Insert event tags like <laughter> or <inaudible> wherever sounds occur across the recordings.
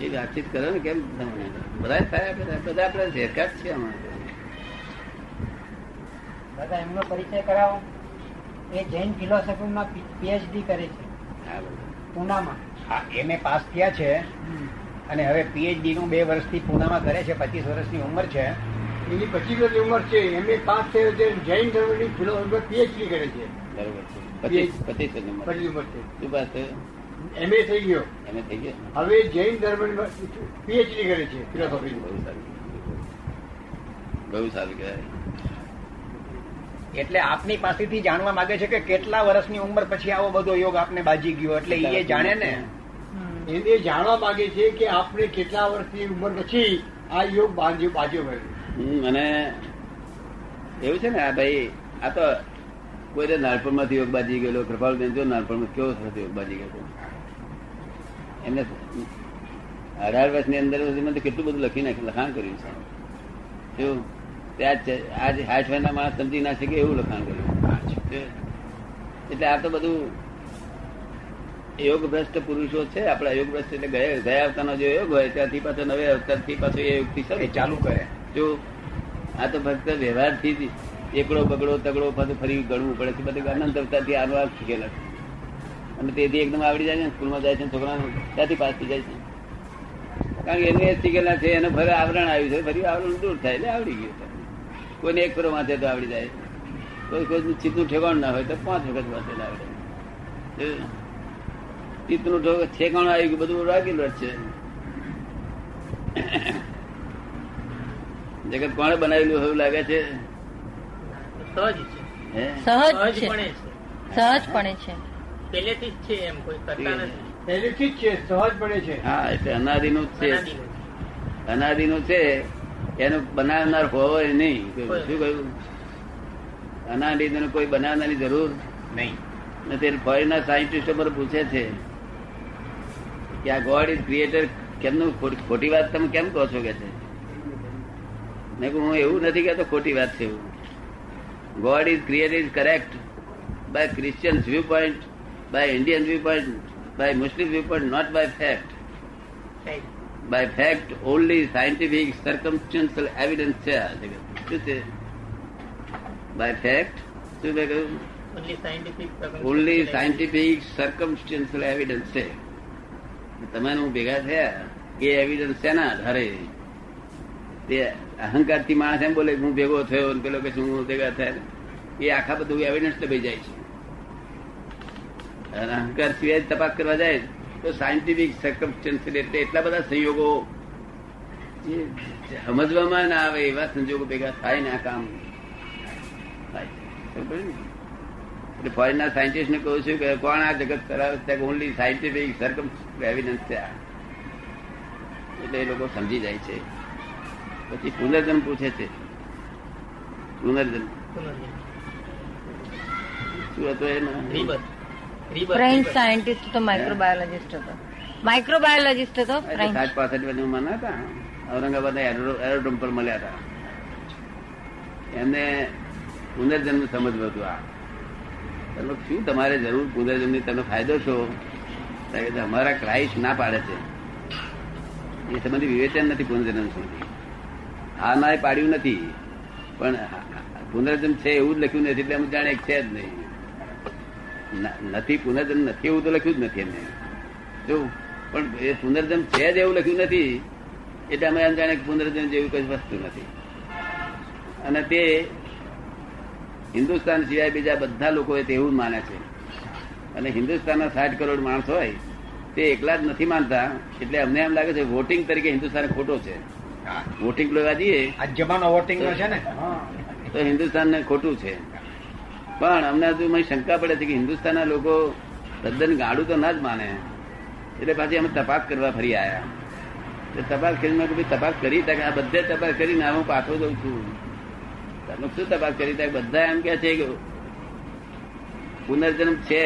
એ વાતચીત કરો ને કેમ બધા થયા બધા બધા આપણે ભેગા જ છે એમનો પરિચય કરાવો. એ જૈન ફિલોસોફીમાં પીએચડી કરે છે. હા પૂનામાં. હા એમએ પાસ થયા છે. અને હવે પીએચડી નું બે વર્ષથી પૂનામાં કરે છે પચીસ વર્ષની ઉંમર છે. એની પચીસ વર્ષની ઉંમર છે. એમએ પાસ થયો છે જૈન ધર્મની ફિલોસોફી પીએચડી કરે છે. બરોબર છે. પચીસ પચીસ ઉંમર. પચીસ ઉંમર છે. શું પાસ થયું એમએ થઈ ગયો. એમએ થઈ ગયો. હવે જૈન ધર્મ પીએચડી કરે છે ફિલોસોફી બહુ સારું. બહુ સારું કહેવાય. એટલે આપની પાસેથી જાણવા માંગે છે કે કેટલા વર્ષની ઉંમર પછી આવો બધો યોગ આપને બાજી ગયો? એટલે એ જાણે ને. એને જાણવા માંગે છે કે આપણે કેટલા વર્ષની ઉંમર પછી આ યોગ બાંધ્યો બાજ્યો ગયો. અને એવું છે ને આ ભાઈ આ તો કોઈ નાનપણમાંથી યોગ બાજી ગયેલો કૃપાલબેન જો નાનપણમાં કેવો સરસ યોગ બાજી ગયો એમને અઢાર વર્ષની અંદર કેટલું બધું લખી નાખ્યું લખાણ કર્યું છે. શું ત્યાં આજ હાઠ વર્ષના માણસ સમજી ના શકે એવું લખાણ કર્યું. એટલે આ તો બધું યોગ ભ્રષ્ટ પુરુષો છે આપણા યોગ ભ્રષ્ટ એટલે ગયા ગયા અવતારનો જે યોગ હોય ત્યાંથી પાછો નવે અવતારથી પાછો એ યોગથી શરૂ ચાલુ કરે. જો આ તો ફક્ત વ્યવહારથી જ એકડો બગડો તગડો પાછું ફરી ગણવું પડે છે. બધું અનંત અવતારથી આનો આ શીખેલા છે. અને તેથી એકદમ આવડી જાય છે સ્કૂલમાં જાય છે છોકરા ત્યાંથી પાસ થઈ જાય છે. કારણ કે એને શીખેલા છે એને ફરી આવરણ આવ્યું છે ફરી આવરણ દૂર થાય એટલે આવડી ગયું કોઈને એક ફરો વાંચે તો આવડી જાય. કોઈ કોઈ ચિત્તનું ઠેકાણ ના હોય તો પાંચ વખત વાંચે આવડે. ચિત્તનું ઠેકાણ આવી ગયું બધું રેગ્યુલર છે. જગત કોણે બનાવેલું એવું લાગે છે? સહજ છે? સહજ છે. સહજપણે છે. પહેલેથી જ છે એમ કોઈ કરતા નથી. પહેલેથી જ છે સહજ પડે છે. હા એટલે અનાદિનું જ છે. અનાદિનું. અનાદિનું છે એનું બનાવનાર હોય નહીં. શું કહ્યું? અનાદિનું કોઈ બનાવનારની જરૂર નહીં. નથી ફોરેનના સાયન્ટિસ્ટો પર પૂછે છે કે આ ગોડ ઇઝ ક્રિએટર કેમનું ખોટી વાત તમે કેમ કહો છો કે છે? મેં હું એવું નથી કહેતો ખોટી વાત છે એવું. God is create is correct by Christian viewpoint by Indian viewpoint by Muslim viewpoint not by fact Right. By fact only scientific circumstantial evidence છે શું છે? બાય ફેક્ટ શું મેં કહ્યું? ઓનલી સાયન્ટિફિક સર્કમસ્ટન્શિયલ એવિડન્સ છે. તમે હું ભેગા થયા એ એવિડન્સ છે ના આધારે? તે અહંકારથી માણસ એમ બોલે હું ભેગો થયો અને પેલો કે શું હું ભેગા થયા એ આખા બધું એવિડન્સ દબાઈ જાય છે. અને અહંકાર સિવાય તપાસ કરવા જાય તો સાયન્ટિફિક સર્કમસ્ટન્સ એટલે એટલા બધા સંયોગો જે સમજવામાં ના આવે એવા સંજોગો ભેગા થાય ને આ કામ? એટલે ફોરેનના સાયન્ટિસ્ટને કહું છું કે કોણ આ જગત કરાવે છે? ઓનલી સાયન્ટિફિક સરકમ એવિડન્સ છે આ. એટલે એ લોકો સમજી જાય છે. પછી પુનર્જન્મ પૂછે છે. પુનર્જન્મ. શું હતો એમાં ફ્રેન્ચ સાયન્ટિસ્ટ તો માઇક્રોબાયોલોજીસ્ટ હતો. માઇક્રોબાયોલોજીસ્ટ હતો સાઠ પાસઠ વર્ષની ઉંમરના હતા. ઔરંગાબાદ એરોડ્રોમ પર મળ્યા હતા. એમને પુનર્જન્મ સમજવું હતું આ. તમે શું તમારે જરૂર પુનર્જન્મની તમે ફાયદો છો? અમારા ક્રાઇસ્ટ ના પાડે છે. એ સંબંધી વિવેચન નથી પુનર્જન્મ સંબંધી. આ ના પાડ્યું નથી. પણ પુનર્જન્મ છે એવું જ લખ્યું નથી એટલે અમે જાણે એક છે જ નહીં. નથી પુનર્જન્મ નથી એવું તો લખ્યું જ નથી એમને. જો પણ એ પુનર્જન્મ છે જ એવું લખ્યું નથી એટલે અમે એમ જાણે પુનર્જન્મ જેવી કોઈ વસ્તુ નથી. અને તે હિન્દુસ્તાન સિવાય બીજા બધા લોકો તેવું માને છે. અને હિન્દુસ્તાનના સાઠ કરોડ માણસ હોય તે એકલા જ નથી માનતા એટલે અમને એમ લાગે છે વોટિંગ તરીકે હિન્દુસ્તાન ખોટો છે. વોટિંગ લેવા જઈએ. આ જમાનો વોટિંગ નો છે ને? તો હિન્દુસ્તાનને ખોટું છે. પણ અમને હજુ મને શંકા પડે છે કે હિન્દુસ્તાનના લોકો તદ્દન ગાડું તો ના જ માને. એટલે પાછી અમે તપાસ કરવા ફરી આયા. તપાસ કરીને તપાસ કરી આ બધે તપાસ કરીને હું પાછો જઉં છું. તમે શું તપાસ કરી તા? બધા એમ કે છે કે પુનર્જન્મ છે.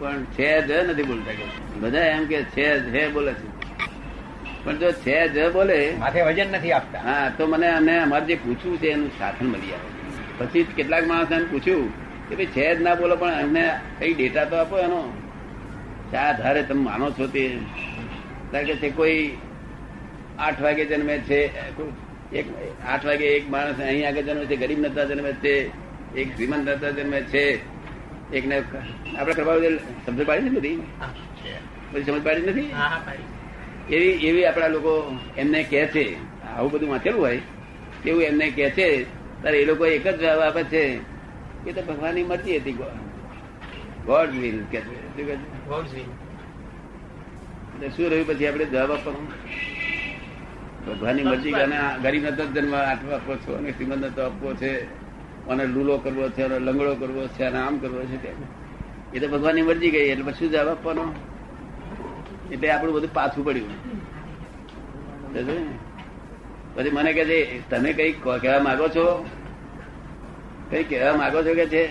પણ છે જ નથી બોલતા કે બધા એમ કે છે છે બોલે છે. પણ જો છે જ બોલે માથે વજન નથી આપતા. હા તો મને અમે અમારે જે પૂછવું છે એનું સાધન મળી આવે. પછી કેટલાક માણસ એમ પૂછ્યું કે ભાઈ છે જ ના બોલો પણ અમને કઈ ડેટા તો આપો એનો. શા આધારે તમે માનો છો તે. કારણ કે તે કોઈ આઠ વાગે જન્મે છે એક આઠ વાગે એક માણસ અહીં આગળ જન્મે છે ગરીબ નતા જન્મે છે એક શ્રીમંત નતા જન્મે છે એકને આપણે કરવા સમજ પાડી છે બધી? સમજ પાડી નથી? એવી એવી આપણા લોકો એમને કહે છે આવું બધું વાંચેલું હોય તેવું એમને કહે છે ત્યારે એ લોકો એક જ જવાબ આપે છે. કે તો ભગવાનની મરજી હતી. ગોડ વિલ કે શું રહ્યું? પછી આપણે જવાબ આપવાનો. ભગવાનની મરજી કે ગરીબ નતો જન્મ આટલો આપવો છો અને શ્રીમંત નતો આપવો છે અને લૂલો કરવો છે અને લંગડો કરવો છે અને આમ કરવો છે એ તો ભગવાનની મરજી ગઈ એટલે પછી શું જવાબ આપવાનો? એટલે આપણું બધું પાછું પડ્યું? પછી મને કે છે તમે કઈ કહેવા માંગો છો? કઈ કહેવા માંગો છો કે છે?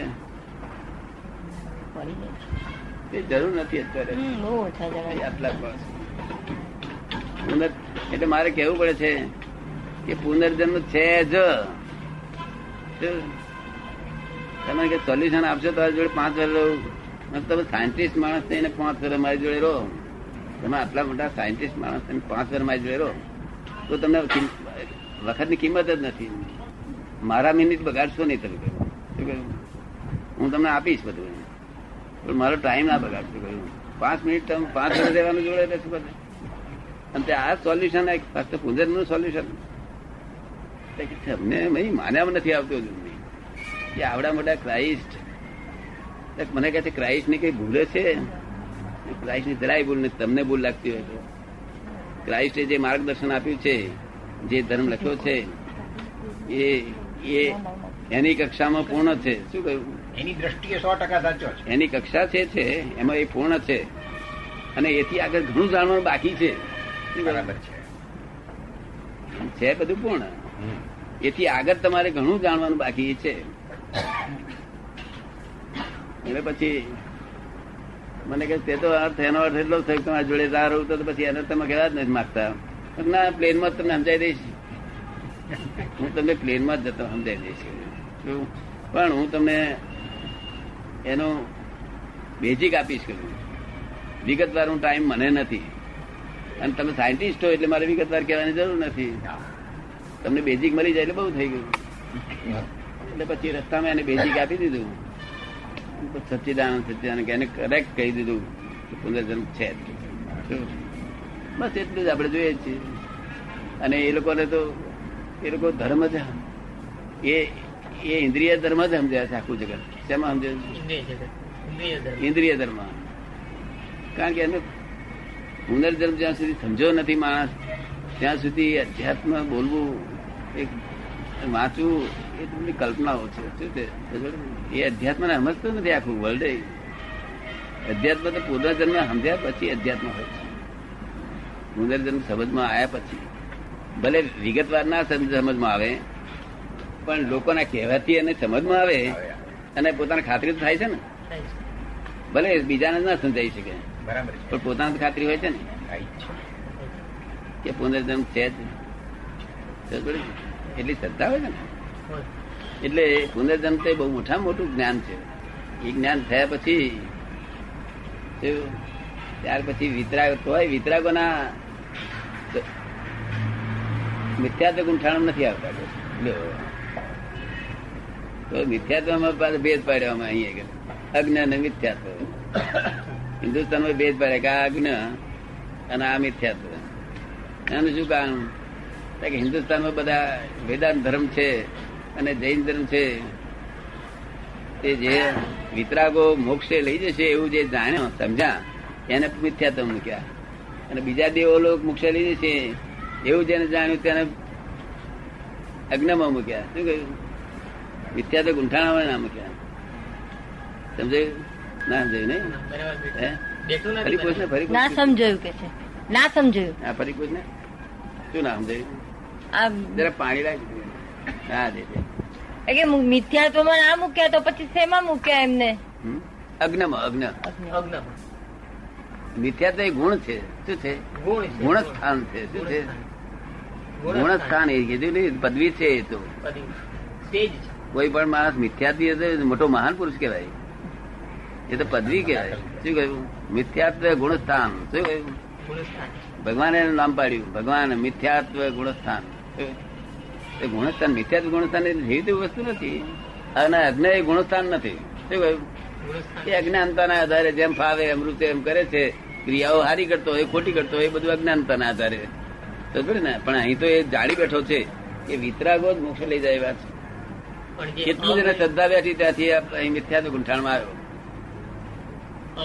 એ જરૂર નથી અત્યારે. આટલા. પુનર એટલે મારે કેવું પડે છે કે પુનર્જન્મ છે જ. તમે કે સોલ્યુશન આપશો તમારી જોડે પાંચ વર્ષ રહું. તમે સાયન્ટિસ્ટ માણસ થઈને પાંચ વર્ષ મારી જોડે રહો. તમે આટલા મોટા સાયન્ટિસ્ટ માણસ થઈને પાંચ વર્ષ મારી જોડે રહો. તો તમને વખતની કિંમત જ નથી. મારા મિનિટ બગાડશો નહીં તમે કહ્યું. હું તમને આપીશ બધું. પણ મારો ટાઈમ ના બગાડશો કહ્યું? પાંચ મિનિટ તમે પાંચ વર્ષ રહેવાનું જોડે રહેશે બધું. અને તે આ સોલ્યુશન ફક્ત પુનર્જન્મનું સોલ્યુશન અમને ભાઈ માન્યામાં નથી આવતું હજુ. કે આવડા મોટા ક્રાઇસ્ટ મને કહે છે ક્રાઇસ્ટની કઈ ભૂલે છે ક્રાઇસ્ટની જરાય ભૂલ નથી. તમને ભૂલ લાગતી હોય તો. ક્રાઇસ્ટે જે માર્ગદર્શન આપ્યું છે જે ધર્મ લખ્યો છે એ એ એની કક્ષામાં પૂર્ણ છે. શું કહ્યું? એની દ્રષ્ટિએ સો ટકા સાચો છે. એની કક્ષા છે છે એમાં એ પૂર્ણ છે. અને એથી આગળ ઘણું જાણવાનું બાકી છે. બરાબર છે. છે બધું પૂર્ણ. એથી આગળ તમારે ઘણું જાણવાનું બાકી છે. એટલે પછી મને કે તે તો અર્થ એનો અર્થ એટલો થયો તમારા જોડે ના રહું તો પછી એને તમે કહેવા જ નથી માગતા. મેં પ્લેનમાં તમને સમજાઈ દઈશ. હું તમને પ્લેનમાં જ જતો સમજાઈ દઈશ? પણ હું તમને એનો બેઝિક આપીશ કે વિગતવાર હું ટાઈમ મને નથી. અને તમે સાયન્ટિસ્ટ હો એટલે મારે વિગતવાર કહેવાની જરૂર નથી. તમને બેઝિક મળી જાય એટલે બહુ થઈ ગયું. એટલે પછી રસ્તામાં એને બેઝિક આપી દીધું. સચ્ચિદાનંદ સચ્ચિદાનંદ એને કરેક્ટ કહી દીધું પુનર્જન્મ છે? બસ એટલું જ આપણે જોઈએ છીએ. અને એ લોકોને તો એ લોકો ધર્મ જ એ એ ઇન્દ્રિય ધર્મ જ સમજ્યા છે આખું જગત. શેમાં સમજે? ઇન્દ્રિય ધર્મ. કારણ કે એને પુનર્જન્મ જ્યાં સુધી સમજો નથી માણસ ત્યાં સુધી અધ્યાત્મ બોલવું એક વાંચવું એ બધી કલ્પનાઓ છે. શું છે? એ અધ્યાત્મ ને સમજતું નથી આખું વર્લ્ડ અધ્યાત્મ તો જન્મ સમજ્યા પછી અધ્યાત્મ હોય છે. પુનર્જન્મ સમજમાં આવ્યા પછી ભલે વિગતવાર ના સમજમાં આવે પણ લોકોના કહેવાથી એને સમજમાં આવે અને પોતાને ખાતરી તો થાય છે ને. ભલે બીજાને ના સમજાઈ શકે બરાબર પણ પોતાને ખાતરી હોય છે ને. છે. કે પુનર્જન્મ છે જ. એટલી શ્રદ્ધા હોય છે ને? એટલે પુનર્જન્મ તો બહુ મોટા મોટું જ્ઞાન છે. એ જ્ઞાન થયા પછી ત્યાર પછી વિતરાગ તોય વિતરાગોના મિથ્યાત્વ ગુંઠાણ નથી આવતા તો મિથ્યાત્વમાં ભેદ પાડ્યો અહીંયા. અજ્ઞ અને મિથ્યાત્વ. હિન્દુસ્તાનમાં ભેદ પાડે કે આ અજ્ઞ અને આ મિથ્યાત્વ. એનું શું કારણ? કે હિન્દુસ્તાનમાં બધા વેદાંત ધર્મ છે અને જૈન ધર્મ છે. તે જે વિતરાગો મોક્ષે લઈ જશે એવું જે જાણ્યો સમજ્યા? એને મિથ્યાત્વ મૂક્યા. અને બીજા દેવો લોકો મોક્ષે લઈ જશે. એવું જેને જાણ્યું તેને અજ્ઞમાં મૂક્યા. શું કહ્યું? મિથ્યાત્વ ગુંઠાણામાં ના મૂક્યા. સમજાયું? ના સમજાયું નહીં? ફરી પૂછ ને ફરી ના સમજાયું કે છે. ના સમજાયું. હા ફરી પૂછ ને શું ના સમજાયું? જરા પાણી લાગ હા દે દે. કે મિથ્યાત્વમાં ના મૂક્યા તો પછી શેમાં મૂક્યા એમને? હમ? અજ્ઞમાં અજ્ઞ. અજ્ઞ. મિથ્યા તો એ ગુણ છે. શું છે? ગુણ છે. ગુણ સ્થાન છે. શું છે? ગુણ ગુણ સ્થાન. સ્થાન એ કીધું નહીં પદવી છે એ તો. કોઈ પણ માણસ મિથ્યાથી હશે, મોટો મહાન પુરુષ કહેવાય. એ તો પદવી કહેવાય. શું કહ્યું? મિથ્યાત્વ ગુણસ્થાન. શું કહ્યું? ગુણસ્થાન. ભગવાને એનું નામ પાડ્યું. ભગવાન મિથ્યાત્વ ગુણસ્થાન. એ ગુણસ્થાન મિથ્યાત્વ ગુણસ્થાન એ જેવી તેવી વસ્તુ નથી. અને અજ્ઞ એ ગુણસ્થાન નથી. શું કહ્યું? એ અજ્ઞાનતાના આધારે જેમ ફાવે એમ રૂપે એમ કરે છે. ક્રિયાઓ હારી કરતો હોય ખોટી કરતો હોય એ બધું અજ્ઞાનતાના આધારે. ને પણ અહીં તો એ જાણી બેઠો છે. એ વિતરાગો જ મોક્ષ લઈ જાય વાત. કેટલું જ શ્રદ્ધા બેઠી ત્યાંથી આ અહીં મિથ્યાત્વ ગુંઠાણમાં આવ્યો.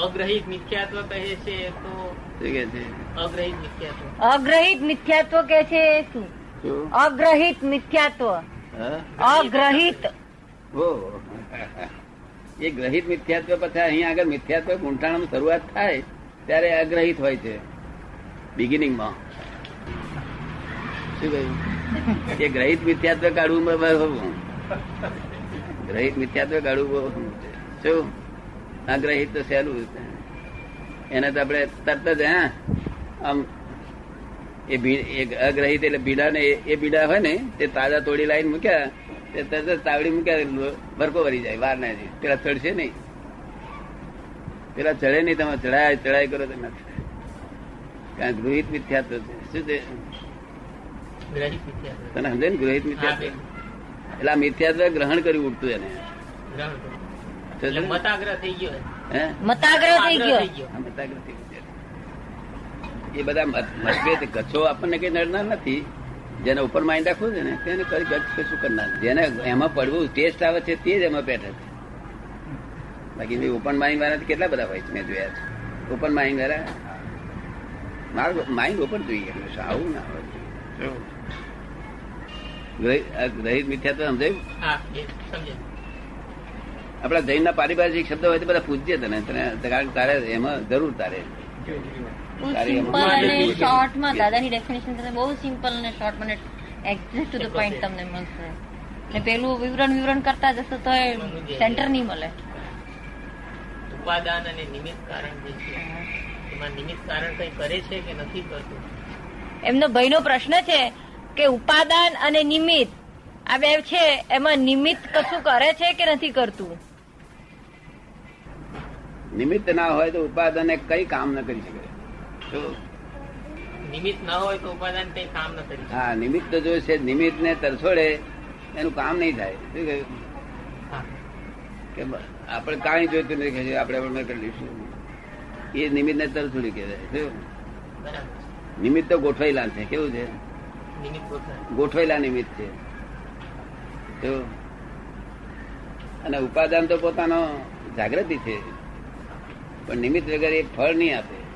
અગ્રહિત મિથ્યાત્વ કહે છે તો કે છે? અગ્રહિત મિથ્યાત્વ. અગ્રહિત મિથ્યાત્વ કે છે શું? શું? અગ્રહિત મિથ્યાત્વ. અગ્રહિત. એ ગ્રહિત મિથ્યાત્વ પછી અહીંયા આગળ મિથ્યાત્વ ગુંઠાણ શરૂઆત થાય ત્યારે અગ્રહિત હોય છે. બિગિનિંગમાં શું એ ગ્રહિત મિથ્યાત્વ કાઢવું ગ્રહિત મિથ્યાત્વ કાઢવું શું? અગ્રહિત તો સહેલું એને તો આપણે તરત જ, હા, આમ, એ અગ્રહિત એટલે બીડા ને એ બીડા હોય ને, તે તાજા તોડી લાઈન મૂક્યા, તે તરત જ તાવડી મૂક્યા ભરકો ભરી જાય, વાર ના જાય. પેલા ચડશે નહીં. પેલા ચડે નહીં, તમે ચડાય ચડાય કરો તમે કારણ ગૃહિત મિથ્યાત્વ છે. શું છે? તને સમજે ને ગૃહિત મિથ્યા? એટલે આ મિથ્યાત્વ ગ્રહણ કરી ઉઠતું એને. એ બધા મતભેદ ગચ્છો આપણને કઈ નડનાર નથી. જેને ઉપર માઇન્ડ રાખવું છે ને તેને કરી ગચ્છ કશું કરનાર જેને એમાં પડવું ટેસ્ટ આવે છે તે જ એમાં બેઠે છે. બાકી ઓપન માઇન્ડ વાળા કેટલા બધા હોય છે મેં જોયા છે. ઓપન માઇન્ડ વાળા મારું માઇન્ડ ઓપન જોઈએ. આવું ના હોય. ગ્રહિત મિથ્યા તો સમજાયું? આપડા જૈન ના પારિભાષિક શબ્દ હોય તો બધા પૂજ્ય તને તને કારણ તારે એમાં જરૂર તારે. દાદાની ડેફિનેશન બહુ સિમ્પલ અને શોર્ટ મને એક્ઝેક્ટ ટુ ધ પોઈન્ટ તમને મળશે. ને પેલું વિવરણ વિવરણ કરતા જશો તો સેન્ટર નહીં મળે. ઉપાદાન અને નિમિત્ત કારણ જે છે એમાં નિમિત્ત કારણ કઈ કરે છે કે નથી કરતું? એમનો ભાઈનો પ્રશ્ન છે. કે ઉપાદાન અને નિમિત્ત. આ બે છે એમાં નિમિત્ત કશું કરે છે કે નથી કરતું? નિમિત્ત ના હોય તો ઉપાદાન કઈ કામ ન કરી શકે. તો નિમિત્ત ના હોય તો ઉપાદાન કઈ કામ ન કરી હા નિમિત્ત જો છે નિમિત્ત ને તરછોડે એનું કામ નહીં થાય. શું કહ્યું? હા. કે આપણે કાંઈ જોઈતું નથી કે આપણે આપણે કરી લઈશું એ નિમિત્ત ને તરછોડી કહેવાય. શું નિમિત્ત તો ગોઠવાયેલા છે. કેવું છે? ગોઠવાયેલા નિમિત્ત છે. તો અને ઉપાદાન તો પોતાનો જાગૃતિ છે. પણ નિમિત્ત વગર એ ફળ નહીં આપે.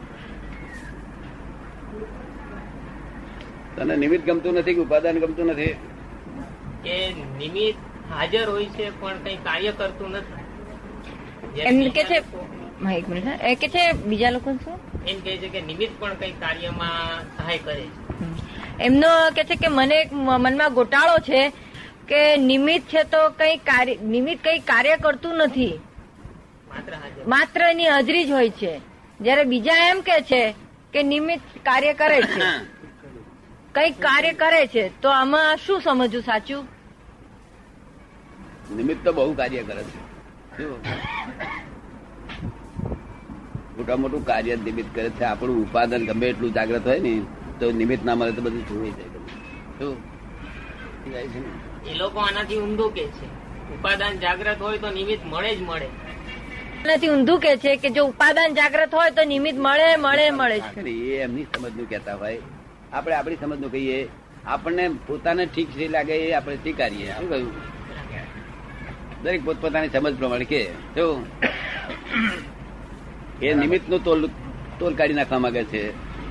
તને નિમિત્ત ગમતું નથી કે ઉપાદાન ગમતું નથી? કે નિમિત્ત હાજર હોય છે પણ કઈ કાર્ય કરતું નથી. એમ બીજા કે છે લોકો એક મિનિટ એ કે છે બીજા લોકો શું? એમ કહે છે કે નિમિત્ત પણ કઈ કાર્યમાં સહાય કરે છે. એમનો કે છે કે મને મનમાં ગોટાળો છે કે નિમિત્ત છે તો કઈ કાર્ય નિમિત્ત કઈ કાર્ય કરતું નથી. માત્ર એની હાજરી જ હોય છે. જયારે બીજા એમ કે છે કે નિમિત્ત કાર્ય કરે છે. <coughs> કઈ કાર્ય કરે છે તો આમાં શું સમજવું સાચું? નિમિત્ત તો બહુ કાર્ય કરે છે? <coughs> મોટા મોટું કાર્ય નિમિત્ત કરે છે. આપણું ઉપાદન ગમે એટલું જાગ્રત હોય ને તો નિમિત્ત ના મળે તો બધું જોઈ જાય શું જાય છે એ લોકો આનાથી ઊંધું કે છે. ઉપાદાન જાગ્રત હોય તો નિમિત્ત મળે જ મળે. નથી ઊંધું કે છે કે જો ઉપાદાન જાગ્રત હોય તો નિમિત્ત મળે મળે મળે છે. એ એમની સમજનું કહેતા હોય. આપણે આપણી સમજનું કહીએ. આપણને પોતાને ઠીક છે લાગે એ આપણે સ્વીકારીએ. શું કહ્યું? દરેક પોતપોતાની સમજ પ્રમાણે કે શું એ નિમિત્તનું તોલ તોલ કાઢી નાખવા માંગે છે.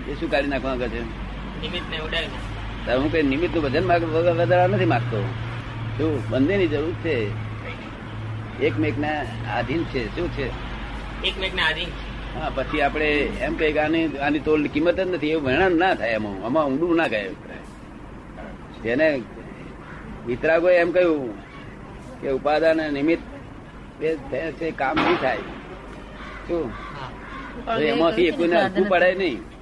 એ શું કાઢી નાખવા માંગે છે? નિમિત્ત ને ઉડાવી નાખે. તો હું કઈ નિમિત્તનું વગ- વધારવા નથી માગતો? શું બંનેની જરૂર છે? એકમેકના આધીન છે શું છે? એકમેકને આધીન હા પછી આપણે એમ કઈ કે આની આની તોલ કિંમત જ નથી એવું વર્ણન ના થાય એમાં. આમાં ઊંડું ના ગાય જેને વિતરાગોએ એમ કહ્યું કે ઉપાદાન નિમિત્ત બે કામ નહીં થાય. શું? એમાંથી કોઈને હલકું પડે નહીં.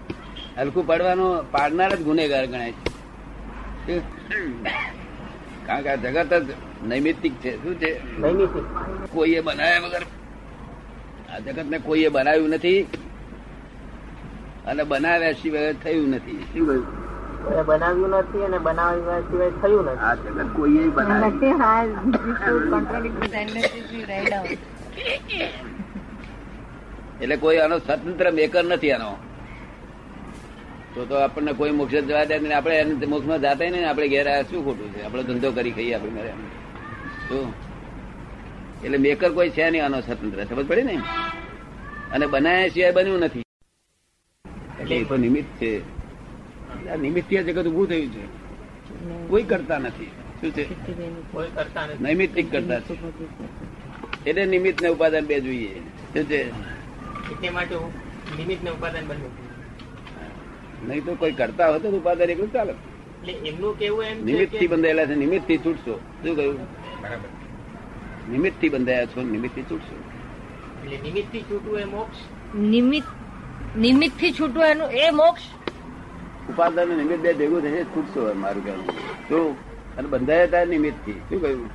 હલકું પડવાનું પાડનાર જ ગુનેગાર ગણાય છે. કારણ કે આ જગત જ નૈમિતિક છે. શું છે? કોઈએ બનાવ્યા વગર આ જગત ને કોઈએ બનાવ્યું નથી અને બનાવ્યા સિવાય થયું નથી. શું કહ્યું? બનાવ્યું નથી અને બનાવ્યા સિવાય થયું નથી. આ જગત કોઈએ બનાવ્યું એટલે કોઈ આનો સ્વતંત્ર મેકર નથી આનો. તો તો આપણને કોઈ મોક્ષ જવા દે નહીં. આપણે એને મોક્ષમાં જાતા નહીં આપણે ઘેર આવ્યા શું ખોટું છે? આપણે ધંધો કરી ખાઈએ આપણે ઘરે. શું? એટલે મેકર કોઈ છે નહીં આનો સ્વતંત્ર સમજ પડી ને અને બનાવ્યા સિવાય બન્યું નથી. એટલે એ તો નિમિત્ત છે. આ નિમિત્તથી આ જગત ઉભું થયું છે? કોઈ કરતા નથી. શું છે? કોઈ કરતા નથી. નૈમિત્તિક કરતા છે. એટલે નિમિત્ત ને ઉપાદાન બે જોઈએ. શું છે? એટલે માટે નિમિત્ત ને ઉપાદાન બન્યું. નહીં તો કોઈ કરતા હોય તો ઉપાદાન એકલું ચાલે. એમનું કેવું એમ નિમિત્તથી બંધાયેલા છે નિમિત્તથી છૂટશો. શું કહ્યું? નિમિત્તથી બંધાયા છો નિમિત્તથી છૂટશો. એટલે નિમિત્તથી છૂટવું એ મોક્ષ? નિમિત્ત નિમિત્તથી છૂટવું એનું એ મોક્ષ? ઉપાદાન નિમિત્ત બે ભેગું થશે છૂટશો મારું કહેવું શું અને બંધાયા હતા નિમિત્તથી શું કહ્યું?